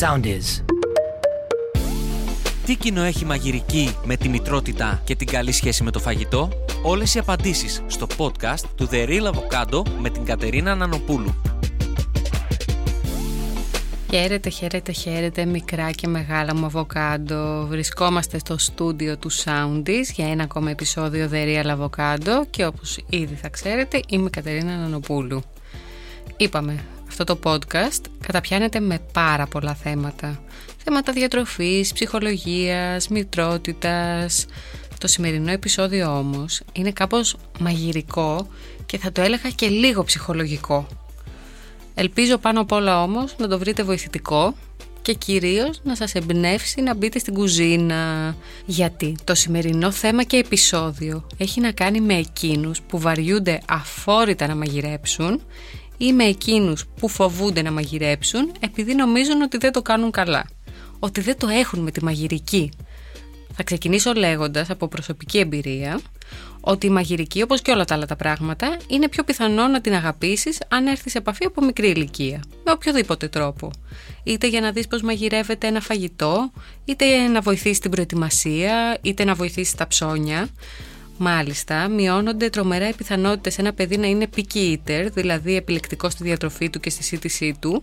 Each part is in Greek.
Sound is. Τι κοινό έχει μαγειρική με τη μητρότητα και την καλή σχέση με το φαγητό; Όλες οι απαντήσεις στο podcast του The Real Avocado με την Κατερίνα Νανοπούλου. Χαίρετε, χαίρετε, χαίρετε, μικρά και μεγάλα μου αβοκάντο. Βρισκόμαστε στο στούντιο του Soundis για ένα ακόμα επεισόδιο The Real Avocado και όπως ήδη θα ξέρετε είμαι η Κατερίνα Νανοπούλου. Είπαμε, αυτό το podcast καταπιάνεται με πάρα πολλά θέματα. Θέματα διατροφής, ψυχολογίας, μητρότητας. Το σημερινό επεισόδιο όμως είναι κάπως μαγειρικό και θα το έλεγα και λίγο ψυχολογικό. Ελπίζω πάνω απ' όλα όμως να το βρείτε βοηθητικό και κυρίως να σας εμπνεύσει να μπείτε στην κουζίνα. Γιατί το σημερινό θέμα και επεισόδιο έχει να κάνει με εκείνους που βαριούνται αφόρητα να μαγειρέψουν ή με εκείνους που φοβούνται να μαγειρέψουν επειδή νομίζουν ότι δεν το κάνουν καλά. Ότι δεν το έχουν με τη μαγειρική. Θα ξεκινήσω λέγοντας από προσωπική εμπειρία ότι η μαγειρική όπως και όλα τα άλλα τα πράγματα είναι πιο πιθανό να την αγαπήσεις αν έρθεις σε επαφή από μικρή ηλικία. Με οποιοδήποτε τρόπο. Είτε για να δεις πως μαγειρεύεται ένα φαγητό, είτε να βοηθήσει την προετοιμασία, είτε να βοηθήσεις τα ψώνια. Μάλιστα, μειώνονται τρομερά οι πιθανότητες ένα παιδί να είναι picky eater, δηλαδή επιλεκτικός στη διατροφή του και στη σύντησή του,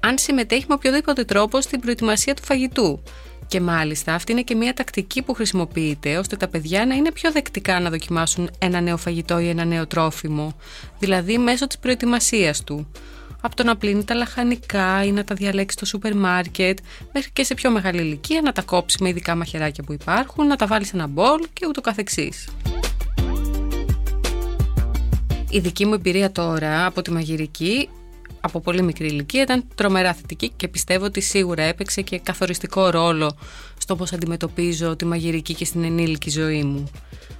αν συμμετέχει με οποιοδήποτε τρόπο στην προετοιμασία του φαγητού. Και μάλιστα αυτή είναι και μια τακτική που χρησιμοποιείται ώστε τα παιδιά να είναι πιο δεκτικά να δοκιμάσουν ένα νέο φαγητό ή ένα νέο τρόφιμο, δηλαδή μέσω της προετοιμασίας του. Από το να πλύνει τα λαχανικά ή να τα διαλέξει στο σούπερ μάρκετ, μέχρι και σε πιο μεγάλη ηλικία να τα κόψει με ειδικά μαχαιράκια που υπάρχουν, να τα βάλει σε ένα μπολ και ούτω καθεξής. Η δική μου εμπειρία τώρα από τη μαγειρική από πολύ μικρή ηλικία ήταν τρομερά θετική και πιστεύω ότι σίγουρα έπαιξε και καθοριστικό ρόλο στο πώς αντιμετωπίζω τη μαγειρική και στην ενήλικη ζωή μου.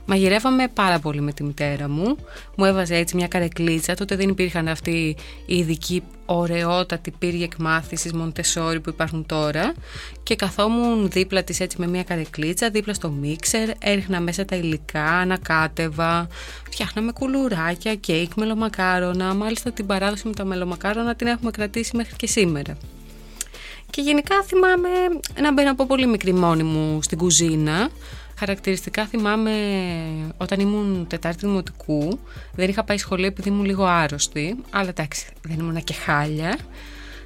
Μαγειρεύαμε πάρα πολύ με τη μητέρα μου. Μου έβαζε έτσι μια καρεκλίτσα. Τότε δεν υπήρχαν αυτοί οι ειδικοί ωραιότατοι πύργοι εκμάθησης Μοντεσόρι που υπάρχουν τώρα. Και καθόμουν δίπλα της έτσι με μια καρεκλίτσα, δίπλα στο μίξερ. Έριχνα μέσα τα υλικά, ανακάτευα. Φτιάχναμε κουλουράκια, κέικ, μελομακάρονα. Μάλιστα την παράδοση με τα μελομακάρονα την έχουμε κρατήσει μέχρι και σήμερα. Και γενικά θυμάμαι να μπαίνω από πολύ μικρή μόνη μου στην κουζίνα Χαρακτηριστικά θυμάμαι όταν ήμουν Τετάρτη Δημοτικού, δεν είχα πάει σχολείο επειδή ήμουν λίγο άρρωστη, αλλά εντάξει, δεν ήμουν και χάλια.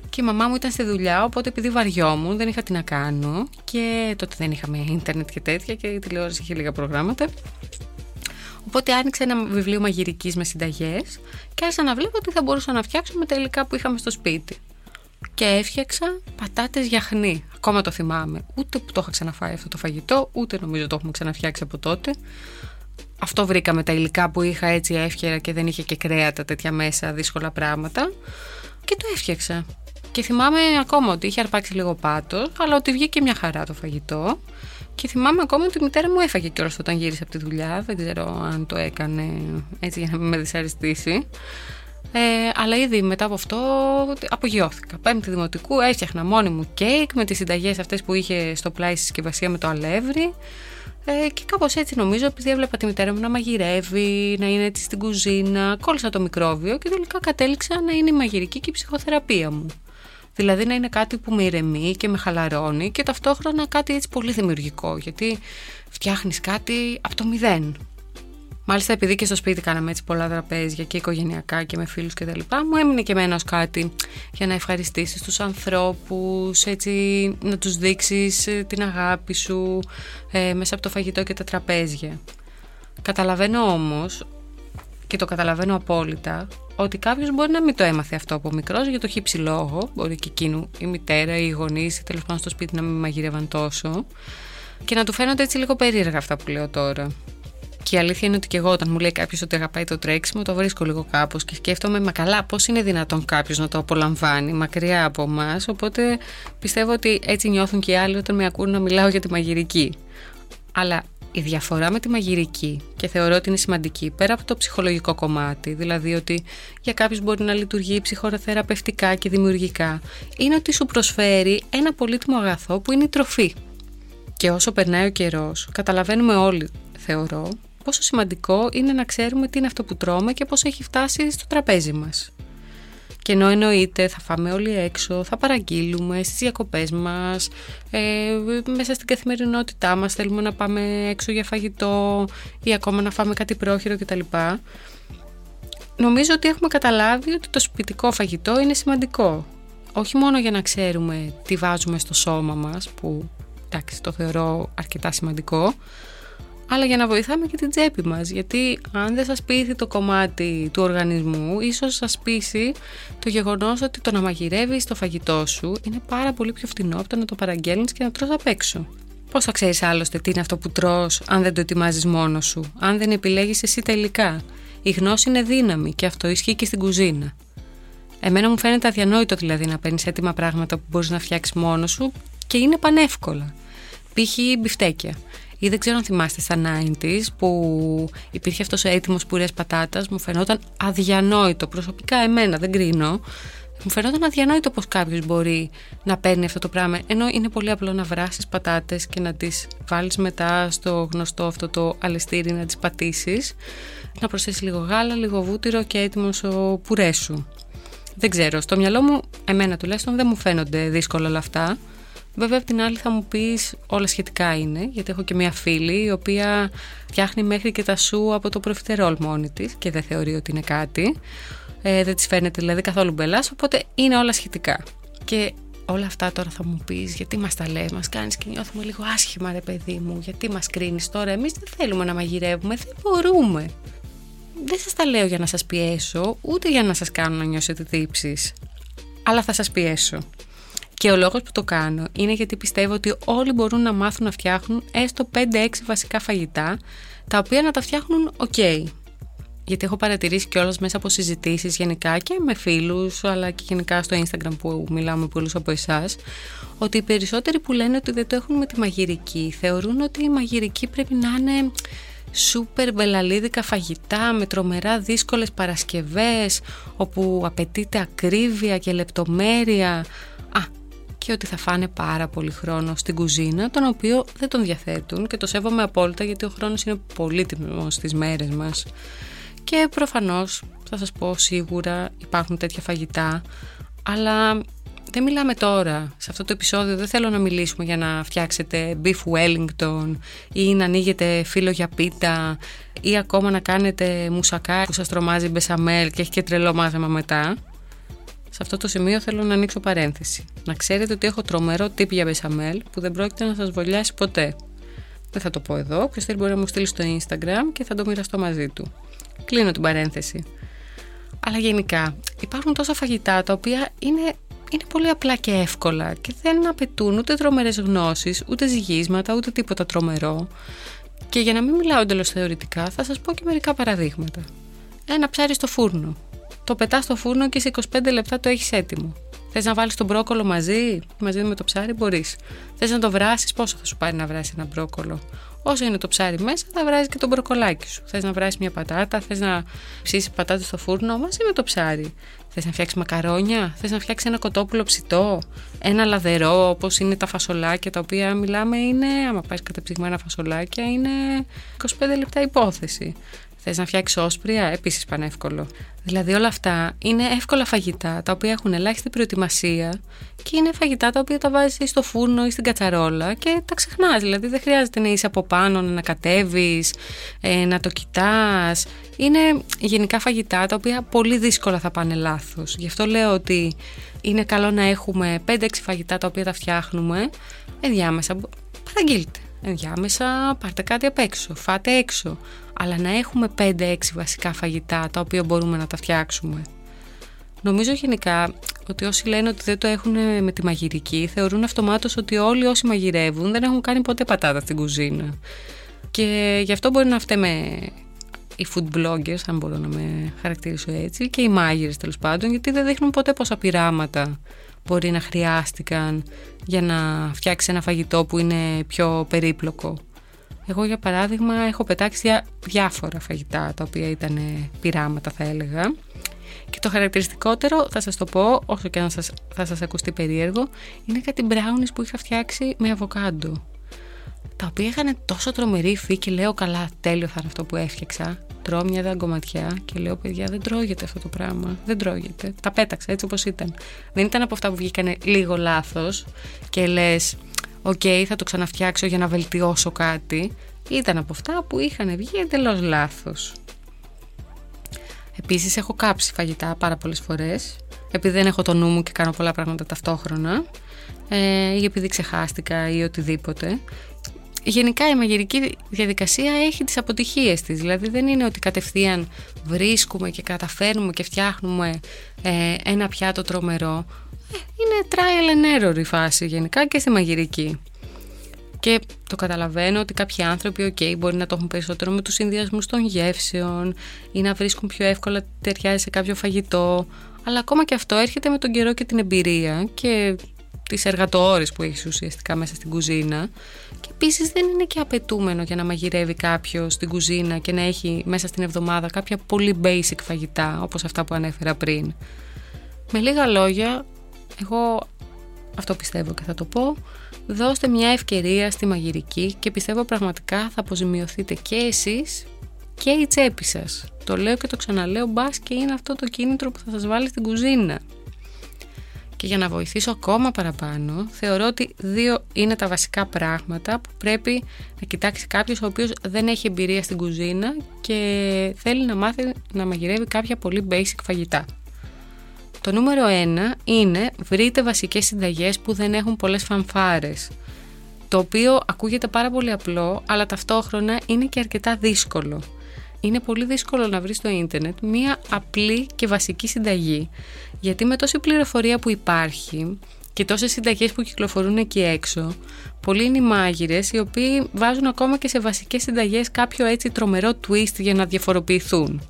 Και η μαμά μου ήταν στη δουλειά, οπότε επειδή βαριόμουν, δεν είχα τι να κάνω. Και τότε δεν είχαμε ίντερνετ και τέτοια και η τηλεόραση είχε λίγα προγράμματα. Οπότε άνοιξα ένα βιβλίο μαγειρικής με συνταγές και άρχισα να βλέπω τι θα μπορούσα να φτιάξω με τα υλικά που είχαμε στο σπίτι και έφτιαξα πατάτες γιαχνί. Ακόμα το θυμάμαι. Ούτε που το είχα ξαναφάει αυτό το φαγητό, ούτε νομίζω το έχουμε ξαναφτιάξει από τότε. Αυτό βρήκαμε τα υλικά που είχα έτσι εύκαιρα και δεν είχε και κρέατα τέτοια μέσα, δύσκολα πράγματα. Και το έφτιαξα. Και θυμάμαι ακόμα ότι είχε αρπάξει λίγο πάτο, αλλά ότι βγήκε μια χαρά το φαγητό. Και θυμάμαι ακόμα ότι η μητέρα μου έφαγε κιόλας όταν γύρισε από τη δουλειά. Δεν ξέρω αν το έκανε έτσι για να με δυσαρεστήσει. Ε, αλλά ήδη μετά από αυτό απογειώθηκα. Πέμπτη δημοτικού έφτιαχνα μόνη μου κέικ με τις συνταγές αυτές που είχε στο πλάι συσκευασία με το αλεύρι ε, και κάπως έτσι νομίζω επειδή έβλεπα τη μητέρα μου να μαγειρεύει, να είναι έτσι στην κουζίνα, κόλλησα το μικρόβιο και τελικά κατέληξα να είναι η μαγειρική και η ψυχοθεραπεία μου. Δηλαδή να είναι κάτι που με ηρεμεί και με χαλαρώνει και ταυτόχρονα κάτι έτσι πολύ δημιουργικό γιατί φτιάχνεις κάτι από το μηδέν. Μάλιστα, επειδή και στο σπίτι κάναμε έτσι πολλά τραπέζια και οικογενειακά και με φίλους και τα λοιπά, μου έμεινε και εμένα ως κάτι για να ευχαριστήσεις τους ανθρώπους, έτσι να τους δείξεις ε, την αγάπη σου ε, μέσα από το φαγητό και τα τραπέζια. Καταλαβαίνω όμως και το καταλαβαίνω απόλυτα ότι κάποιος μπορεί να μην το έμαθε αυτό από μικρός για το χύψη λόγο. Μπορεί και εκείνου η μητέρα ή οι γονείς ή τέλος πάντων στο σπίτι να μην μαγειρεύαν τόσο. Και να του φαίνονται έτσι λίγο περίεργα αυτά που λέω τώρα. Και η αλήθεια είναι ότι και εγώ, όταν μου λέει κάποιος ότι αγαπάει το τρέξιμο, το βρίσκω λίγο κάπως και σκέφτομαι, μα καλά, πώς είναι δυνατόν κάποιος να το απολαμβάνει μακριά από εμάς. Οπότε πιστεύω ότι έτσι νιώθουν και οι άλλοι όταν με ακούν να μιλάω για τη μαγειρική. Αλλά η διαφορά με τη μαγειρική και θεωρώ ότι είναι σημαντική πέρα από το ψυχολογικό κομμάτι, δηλαδή ότι για κάποιους μπορεί να λειτουργεί ψυχοθεραπευτικά και δημιουργικά, είναι ότι σου προσφέρει ένα πολύτιμο αγαθό που είναι η τροφή. Και όσο περνάει ο καιρός, καταλαβαίνουμε όλοι, θεωρώ, πόσο σημαντικό είναι να ξέρουμε τι είναι αυτό που τρώμε και πώς έχει φτάσει στο τραπέζι μας. Και ενώ εννοείται θα φάμε όλοι έξω, θα παραγγείλουμε στις διακοπές μας, ε, μέσα στην καθημερινότητά μας θέλουμε να πάμε έξω για φαγητό ή ακόμα να φάμε κάτι πρόχειρο κτλ. Νομίζω ότι έχουμε καταλάβει ότι το σπιτικό φαγητό είναι σημαντικό. Όχι μόνο για να ξέρουμε τι βάζουμε στο σώμα μας, που εντάξει το θεωρώ αρκετά σημαντικό, αλλά για να βοηθάμε και την τσέπη μας γιατί αν δεν σας πείθει το κομμάτι του οργανισμού ίσως σας πείσει το γεγονός ότι το να μαγειρεύεις το φαγητό σου είναι πάρα πολύ πιο φτηνό από το να το παραγγέλνεις και να τρως απ' έξω. Πώς θα ξέρεις άλλωστε τι είναι αυτό που τρως αν δεν το ετοιμάζεις μόνος σου, αν δεν επιλέγεις εσύ τα υλικά. Η γνώση είναι δύναμη και αυτό ισχύει και στην κουζίνα. Εμένα μου φαίνεται αδιανόητο δηλαδή να παίρνεις έτοιμα πράγματα που μπορείς να φτιάξεις μόνος σου και είναι πανεύκολα. Π.χ. μπιφτέκια. Ή δεν ξέρω αν θυμάστε στα 90s που υπήρχε αυτός ο έτοιμος πουρές πατάτας, μου φαινόταν αδιανόητο, προσωπικά εμένα δεν κρίνω, μου φαινόταν αδιανόητο πως κάποιος μπορεί να παίρνει αυτό το πράγμα, ενώ είναι πολύ απλό να βράσεις πατάτες και να τις βάλεις μετά στο γνωστό αυτό το αλεστήρι να τις πατήσεις, να προσθέσεις λίγο γάλα, λίγο βούτυρο και έτοιμος ο πουρές σου. Δεν ξέρω, στο μυαλό μου, εμένα τουλάχιστον δεν μου φαίνονται δύσκολα όλα αυτά. Βέβαια, απ' την άλλη θα μου πεις όλα σχετικά είναι, γιατί έχω και μια φίλη η οποία φτιάχνει μέχρι και τα σου από το προφιτερόλ μόνη της και δεν θεωρεί ότι είναι κάτι. Ε, δεν της φαίνεται δηλαδή καθόλου μπελάς, οπότε είναι όλα σχετικά. Και όλα αυτά τώρα θα μου πεις γιατί μας τα λες, μας κάνεις και νιώθουμε λίγο άσχημα ρε παιδί μου, γιατί μας κρίνεις τώρα, εμείς δεν θέλουμε να μαγειρεύουμε, δεν μπορούμε. Δεν σας τα λέω για να σας πιέσω, ούτε για να σας κάνω να νιώσετε τύψεις, αλλά θα σας πιέσω. Και ο λόγος που το κάνω είναι γιατί πιστεύω ότι όλοι μπορούν να μάθουν να φτιάχνουν έστω 5-6 βασικά φαγητά, τα οποία να τα φτιάχνουν ok. Γιατί έχω παρατηρήσει κιόλας μέσα από συζητήσεις γενικά και με φίλους, αλλά και γενικά στο Instagram που μιλάω με πολλούς από εσάς, ότι οι περισσότεροι που λένε ότι δεν το έχουν με τη μαγειρική, θεωρούν ότι η μαγειρική πρέπει να είναι σούπερ μπελαλίδικα φαγητά με τρομερά δύσκολες παρασκευές όπου απαιτείται ακρίβεια και λεπτομέρεια Α, και ότι θα φάνε πάρα πολύ χρόνο στην κουζίνα, τον οποίο δεν τον διαθέτουν και το σέβομαι απόλυτα γιατί ο χρόνος είναι πολύτιμος στις μέρες μας. Και προφανώς, θα σας πω σίγουρα υπάρχουν τέτοια φαγητά, αλλά δεν μιλάμε τώρα. Σε αυτό το επεισόδιο δεν θέλω να μιλήσουμε για να φτιάξετε beef wellington ή να ανοίγετε φύλλο για πίτα ή ακόμα να κάνετε μουσακά που σας τρομάζει μπεσαμέλ και έχει και τρελό μάθημα μετά. Σε αυτό το σημείο θέλω να ανοίξω παρένθεση. Να ξέρετε ότι έχω τρομερό τύπη για μπεσαμέλ που δεν πρόκειται να σας βολιάσει ποτέ. Δεν θα το πω εδώ, ποιος θέλει μπορεί να μου στείλει στο Instagram και θα το μοιραστώ μαζί του. Κλείνω την παρένθεση. Αλλά γενικά υπάρχουν τόσα φαγητά τα οποία είναι, είναι πολύ απλά και εύκολα και δεν απαιτούν ούτε τρομερές γνώσεις, ούτε ζυγίσματα, ούτε τίποτα τρομερό. Και για να μην μιλάω εντελώς θεωρητικά θα σας πω και μερικά παραδείγματα. Ένα ψάρι στο φούρνο το πετάς στο φούρνο και σε 25 λεπτά το έχεις έτοιμο. Θες να βάλεις τον μπρόκολο μαζί, μαζί με το ψάρι, μπορείς. Θες να το βράσεις, πόσο θα σου πάρει να βράσει ένα μπρόκολο. Όσο είναι το ψάρι μέσα, θα βράζει και το μπροκολάκι σου. Θες να βράσεις μια πατάτα, θες να ψήσεις πατάτα στο φούρνο μαζί με το ψάρι. Θες να φτιάξεις μακαρόνια, θες να φτιάξεις ένα κοτόπουλο ψητό, ένα λαδερό όπως είναι τα φασολάκια τα οποία μιλάμε είναι, άμα πάει κατεψυγμένα φασολάκια, είναι 25 λεπτά υπόθεση. Θες να φτιάξεις όσπρια, επίσης πανεύκολο. Δηλαδή όλα αυτά είναι εύκολα φαγητά τα οποία έχουν ελάχιστη προετοιμασία και είναι φαγητά τα οποία τα βάζεις στο φούρνο ή στην κατσαρόλα και τα ξεχνάς. Δηλαδή δεν χρειάζεται να είσαι από πάνω, να κατέβεις, ε, να το κοιτάς. Είναι γενικά φαγητά τα οποία πολύ δύσκολα θα πάνε λάθος. Γι' αυτό λέω ότι είναι καλό να έχουμε 5-6 φαγητά τα οποία τα φτιάχνουμε ενδιάμεσα. Παραγγείλτε. Ενδιάμεσα πάρτε κάτι απ' έξω, φάτε έξω αλλά να έχουμε 5-6 βασικά φαγητά τα οποία μπορούμε να τα φτιάξουμε. Νομίζω γενικά ότι όσοι λένε ότι δεν το έχουν με τη μαγειρική θεωρούν αυτομάτως ότι όλοι όσοι μαγειρεύουν δεν έχουν κάνει ποτέ πατάτα στην κουζίνα. Και γι' αυτό μπορεί να φταίμε οι food bloggers, αν μπορώ να με χαρακτηρίσω έτσι, και οι μάγειρες τέλος πάντων, γιατί δεν δείχνουν ποτέ πόσα πειράματα μπορεί να χρειάστηκαν για να φτιάξει ένα φαγητό που είναι πιο περίπλοκο. Εγώ για παράδειγμα έχω πετάξει διάφορα φαγητά τα οποία ήταν πειράματα θα έλεγα. Και το χαρακτηριστικότερο θα σας το πω όσο και αν σας, θα σας ακουστεί περίεργο είναι κάτι brownies που είχα φτιάξει με αβοκάντο. τα οποία είχαν τόσο τρομερή υφή και λέω καλά τέλειο θα είναι αυτό που έφτιαξα τρώω μια δαγκωματιά και λέω παιδιά δεν τρώγεται αυτό το πράγμα δεν τρώγεται, τα πέταξα έτσι όπως ήταν. Δεν ήταν από αυτά που βγήκαν λίγο λάθος και λες οκ θα το ξαναφτιάξω για να βελτιώσω κάτι ήταν από αυτά που είχαν βγει εντελώς λάθος. Επίσης έχω κάψει φαγητά πάρα πολλές φορές επειδή δεν έχω το νου μου και κάνω πολλά πράγματα ταυτόχρονα ε, ή επειδή ξεχάστηκα ή οτιδήποτε γενικά η μαγειρική διαδικασία έχει τις αποτυχίες της. Δηλαδή δεν είναι ότι κατευθείαν βρίσκουμε και καταφέρνουμε και φτιάχνουμε ε, ένα πιάτο τρομερό. Ε, είναι trial and error η φάση γενικά και στη μαγειρική. Και το καταλαβαίνω ότι κάποιοι άνθρωποι, ok, μπορεί να το έχουν περισσότερο με τους συνδυασμούς των γεύσεων ή να βρίσκουν πιο εύκολα ταιριάζει σε κάποιο φαγητό. Αλλά ακόμα και αυτό έρχεται με τον καιρό και την εμπειρία και τις εργατοόρες που έχεις ουσιαστικά μέσα στην κουζίνα. Και επίσης δεν είναι και απαιτούμενο για να μαγειρεύει κάποιος στην κουζίνα και να έχει μέσα στην εβδομάδα κάποια πολύ basic φαγητά όπως αυτά που ανέφερα πριν. Με λίγα λόγια, εγώ αυτό πιστεύω και θα το πω, δώστε μια ευκαιρία στη μαγειρική και πιστεύω πραγματικά θα αποζημιωθείτε και εσείς και η τσέπη σας. Το λέω και το ξαναλέω, μπας και είναι αυτό το κίνητρο που θα σας βάλει στην κουζίνα. Και για να βοηθήσω ακόμα παραπάνω, θεωρώ ότι δύο είναι τα βασικά πράγματα που πρέπει να κοιτάξει κάποιος ο οποίος δεν έχει εμπειρία στην κουζίνα και θέλει να μάθει να μαγειρεύει κάποια πολύ basic φαγητά. Το νούμερο 1 είναι βρείτε βασικές συνταγές που δεν έχουν πολλές φανφάρες. Το οποίο ακούγεται πάρα πολύ απλό, αλλά ταυτόχρονα είναι και αρκετά δύσκολο. Είναι πολύ δύσκολο να βρεις στο ίντερνετ μία απλή και βασική συνταγή. Γιατί με τόση πληροφορία που υπάρχει και τόσες συνταγές που κυκλοφορούν εκεί έξω, πολλοί είναι οι μάγειρες οι οποίοι βάζουν ακόμα και σε βασικές συνταγές κάποιο έτσι τρομερό twist για να διαφοροποιηθούν.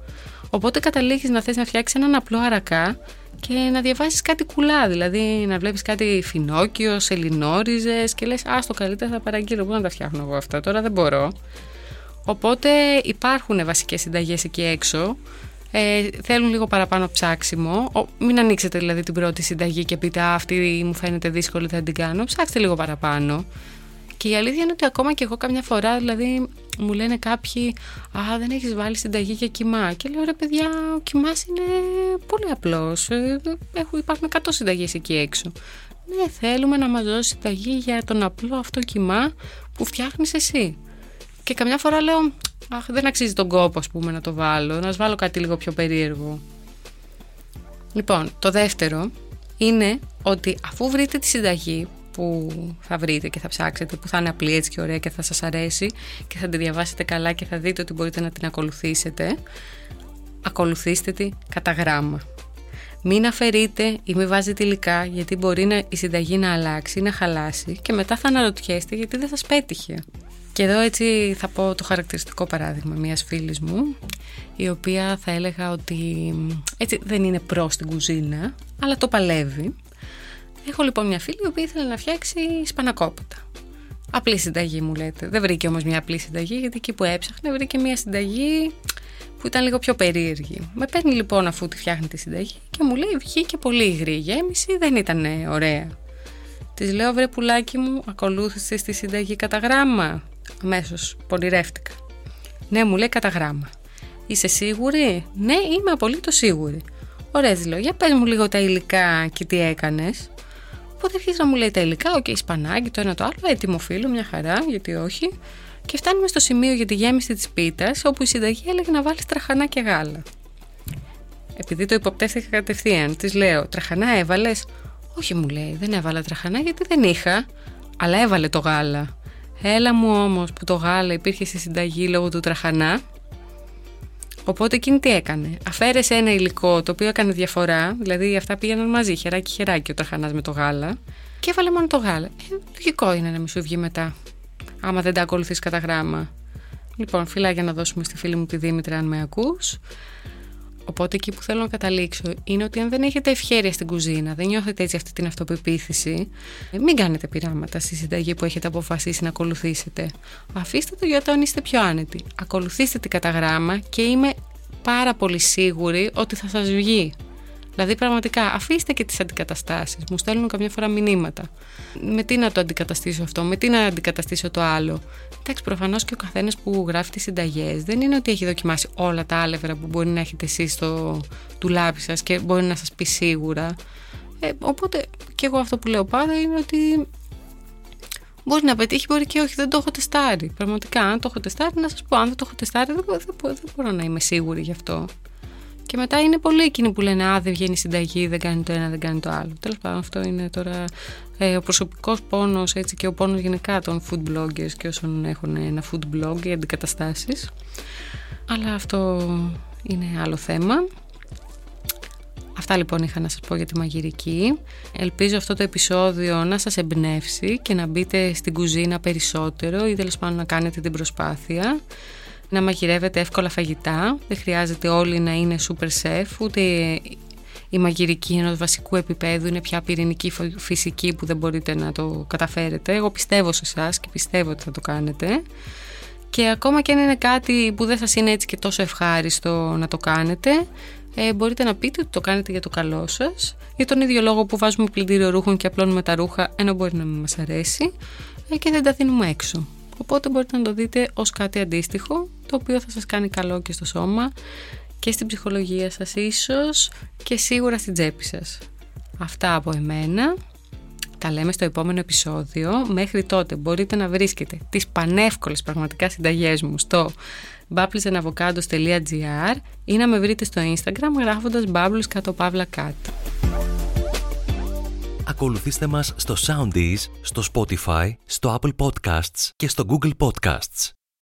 Οπότε καταλήγεις να θες να φτιάξεις έναν απλό αρακά και να διαβάσεις κάτι κουλά, δηλαδή να βλέπεις κάτι φινόκιο, σελινόριζες και λες «Α, το καλύτερα θα παραγγείλω, πού να τα φτιάχνω εγώ αυτά, τώρα δεν μπορώ». Οπότε υπάρχουν βασικές συνταγές εκεί έξω, ε, θέλουν λίγο παραπάνω ψάξιμο. Ο, μην ανοίξετε δηλαδή την πρώτη συνταγή και πείτε αυτή μου φαίνεται δύσκολη, θα την κάνω. Ψάξτε λίγο παραπάνω. Και η αλήθεια είναι ότι ακόμα και εγώ καμιά φορά, δηλαδή μου λένε κάποιοι «Α, δεν έχεις βάλει συνταγή για κοιμά». Και λέω «Ρε παιδιά, ο κοιμάς είναι πολύ απλός. Ε, Έχω, υπάρχουν 100 συνταγές εκεί έξω». Ναι, θέλουμε να μας δώσεις συνταγή για τον απλό αυτό κοιμά που φτιάχνεις εσύ. Και καμιά φορά λέω «Αχ, δεν αξίζει τον κόπο, ας πούμε, να το βάλω. Να βάλω κάτι λίγο πιο περίεργο». Λοιπόν, το δεύτερο είναι ότι αφού βρείτε τη συνταγή που θα βρείτε και θα ψάξετε, που θα είναι απλή έτσι και ωραία και θα σας αρέσει και θα τη διαβάσετε καλά και θα δείτε ότι μπορείτε να την ακολουθήσετε, ακολουθήστε τη κατά γράμμα. Μην αφαιρείτε ή μην βάζετε υλικά γιατί μπορεί να, η συνταγή να αλλάξει ή να χαλάσει και μετά θα αναρωτιέστε γιατί δεν σας πέτυχε. Και εδώ έτσι θα πω το χαρακτηριστικό παράδειγμα μιας φίλης μου η οποία θα έλεγα ότι έτσι δεν είναι προς την κουζίνα αλλά το παλεύει Έχω λοιπόν μια φίλη η οποία ήθελε να φτιάξει σπανακόπιτα. Απλή συνταγή μου λέτε. Δεν βρήκε όμως μια απλή συνταγή, γιατί εκεί που έψαχνε βρήκε μια συνταγή που ήταν λίγο πιο περίεργη. Με παίρνει λοιπόν αφού τη φτιάχνει τη συνταγή και μου λέει: Βγήκε πολύ υγρή η γέμιση, δεν ήταν ωραία. Της λέω: Βρε πουλάκι μου, ακολούθησες τη συνταγή κατά γράμμα. Αμέσω πονηρεύτηκα. Ναι, μου λέει κατά γράμμα. Είσαι σίγουρη; Ναι, είμαι απολύτως σίγουρη. Ωραία, λέω, για πες μου λίγο τα υλικά και τι έκανες. Οπότε αρχίζει να μου λέει τα υλικά, OK, okay, σπανάκι, το ένα το άλλο, έτοιμο φύλλο, μια χαρά, γιατί όχι. Και φτάνουμε στο σημείο για τη γέμιση της πίτας, όπου η συνταγή έλεγε να βάλεις τραχανά και γάλα. Επειδή το υποπτεύτηκα κατευθείαν, της λέω: Τραχανά έβαλες; Όχι, μου λέει, δεν έβαλα τραχανά γιατί δεν είχα. Αλλά έβαλε το γάλα. Έλα μου όμως που το γάλα υπήρχε στη συνταγή λόγω του τραχανά Οπότε εκείνη τι έκανε. Αφαίρεσε ένα υλικό το οποίο έκανε διαφορά, δηλαδή αυτά πήγαιναν μαζί, χεράκι χεράκι ο τραχανάς με το γάλα, και έβαλε μόνο το γάλα. Ε, λογικό είναι να μην σου βγει μετά, άμα δεν τα ακολουθείς κατά γράμμα. Λοιπόν, φιλάκια να δώσουμε στη φίλη μου τη Δήμητρα, αν με ακούς. Οπότε εκεί που θέλω να καταλήξω είναι ότι αν δεν έχετε ευχέρεια στην κουζίνα, δεν νιώθετε έτσι αυτή την αυτοπεποίθηση, μην κάνετε πειράματα στη συνταγή που έχετε αποφασίσει να ακολουθήσετε. Αφήστε το για όταν είστε πιο άνετοι. Ακολουθήστε την κατά γράμμα και είμαι πάρα πολύ σίγουρη ότι θα σας βγει. Δηλαδή, πραγματικά, αφήστε και τις αντικαταστάσεις. Μου στέλνουν καμιά φορά μηνύματα. Με τι να το αντικαταστήσω αυτό, με τι να αντικαταστήσω το άλλο. Εντάξει, προφανώς και ο καθένας που γράφει τις συνταγές δεν είναι ότι έχει δοκιμάσει όλα τα άλευρα που μπορεί να έχετε εσείς στο τουλάπι σας και μπορεί να σας πει σίγουρα. Ε, οπότε και εγώ αυτό που λέω πάντα είναι ότι μπορεί να πετύχει, μπορεί και όχι, δεν το έχω τεστάρει. Πραγματικά, αν το έχω τεστάρει, να σας πω, αν δεν το έχω τεστάρει, δεν, δεν, δεν μπορώ να είμαι σίγουρη γι' αυτό. Και μετά είναι πολλοί εκείνοι που λένε Α, δεν βγαίνει συνταγή, δεν κάνει το ένα, δεν κάνει το άλλο. Τέλος πάντων, αυτό είναι τώρα ε, ο προσωπικός πόνος και ο πόνος γενικά των food bloggers και όσων έχουν ένα food blog για αντικαταστάσεις. Αλλά αυτό είναι άλλο θέμα. Αυτά λοιπόν είχα να σας πω για τη μαγειρική. Ελπίζω αυτό το επεισόδιο να σας εμπνεύσει και να μπείτε στην κουζίνα περισσότερο ή τέλος πάντων να κάνετε την προσπάθεια να μαγειρεύετε εύκολα φαγητά. Δεν χρειάζεται όλοι να είναι super chef, ούτε η μαγειρική ενός βασικού επίπεδου είναι πια πυρηνική φυσική που δεν μπορείτε να το καταφέρετε. Εγώ πιστεύω σε εσάς και πιστεύω ότι θα το κάνετε. Και ακόμα και αν είναι κάτι που δεν σας είναι έτσι και τόσο ευχάριστο να το κάνετε, ε, μπορείτε να πείτε ότι το κάνετε για το καλό σας, για τον ίδιο λόγο που βάζουμε πλυντήριο ρούχων και απλώνουμε τα ρούχα, ενώ μπορεί να μην μας αρέσει, ε, και δεν τα δίνουμε έξω. Οπότε μπορείτε να το δείτε ως κάτι αντίστοιχο, το οποίο θα σας κάνει καλό και στο σώμα και στην ψυχολογία σας ίσως και σίγουρα στην τσέπη σας. Αυτά από εμένα. Τα λέμε στο επόμενο επεισόδιο. Μέχρι τότε μπορείτε να βρίσκετε τις πανεύκολες πραγματικά συνταγές μου στο bubblesandavocados.gr ή να με βρείτε στο Instagram γράφοντας bubbles κάτω παύλα κάτω. Ακολουθήστε μας στο Soundees, στο Spotify, στο Apple Podcasts και στο Google Podcasts.